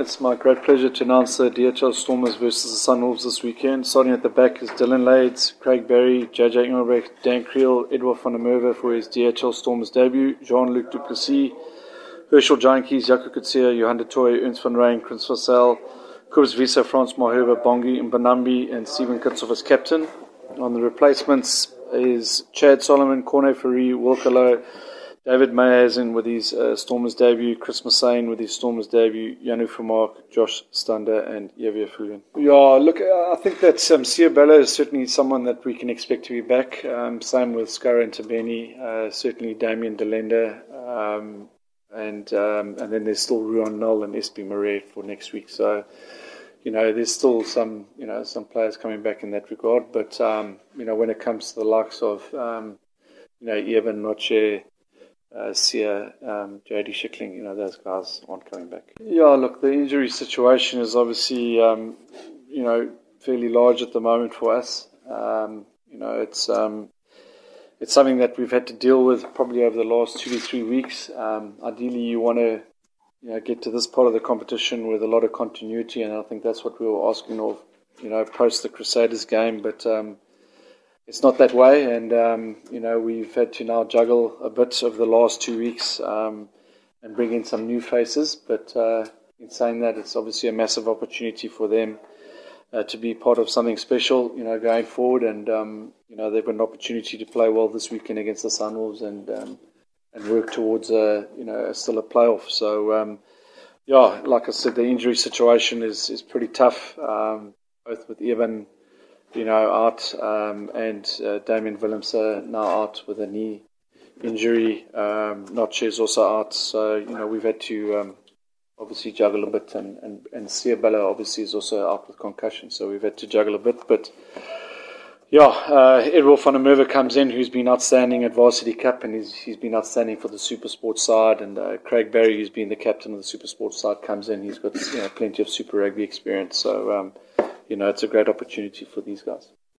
It's my great pleasure to announce the DHL Stormers versus the Sunwolves this weekend. Starting at the back is Dillyn Leyds, Craig Barry, JJ Engelbrecht, Dan Kriel, Edwill van der Merwe for his DHL Stormers debut, Jean-Luc du Plessis, Herschel Jantjies, Jaco Coetzee, Johan du Toit, Ernst van Rhyn, Chris van Zyl, Cobus Wiese, Frans Malherbe, Bongi Mbonambi, and Steven Kitshoff as captain. On the replacements is Chad Solomon, Corne Fourie, Wilco Louw, David Meihuizen with his uh, Stormers debut, Chris Massane with his Stormers debut, Jano Vermaak, Josh Stander, and Javier Fulin. Yeah, look, I think that um, Bella is certainly someone that we can expect to be back. Um, same with Scarra Ntubeni, uh, certainly Damian de Allende, um, and um, and then there's still Ruhan Nel and Espi Murray for next week. So, you know, there's still some you know some players coming back in that regard. But um, you know, when it comes to the likes of um, you know Evan Noche uh, Sia, um, JD Schickerling, you know, those guys aren't coming back. Yeah, look, the injury situation is obviously, um, you know, fairly large at the moment for us. Um, you know, it's um, it's something that we've had to deal with probably over the last two to three weeks. Um, ideally, you want to you know, get to this part of the competition with a lot of continuity, and I think that's what we were asking of, you know, post the Crusaders game. But um, it's not that way, and um, you know we've had to now juggle a bit over the last two weeks um, and bring in some new faces. But uh, in saying that, it's obviously a massive opportunity for them uh, to be part of something special, you know, going forward. And um, you know they've got an opportunity to play well this weekend against the Sunwolves and um, and work towards a you know still a playoff. So um, yeah, like I said, the injury situation is is pretty tough, um, both with Eben you know, out, um, and uh, Damian Willemse now out with a knee injury. Um, Notch is also out, so you know we've had to um, obviously juggle a bit, and and and Seabelo obviously is also out with concussion, so we've had to juggle a bit, but. Yeah, uh, Edwill van der comes in, who's been outstanding at Varsity Cup, and he's, he's been outstanding for the Super Sports side. And uh, Craig Barry, who's been the captain of the Super Sports side, comes in. He's got you know, plenty of Super Rugby experience. So um, you know, it's a great opportunity for these guys.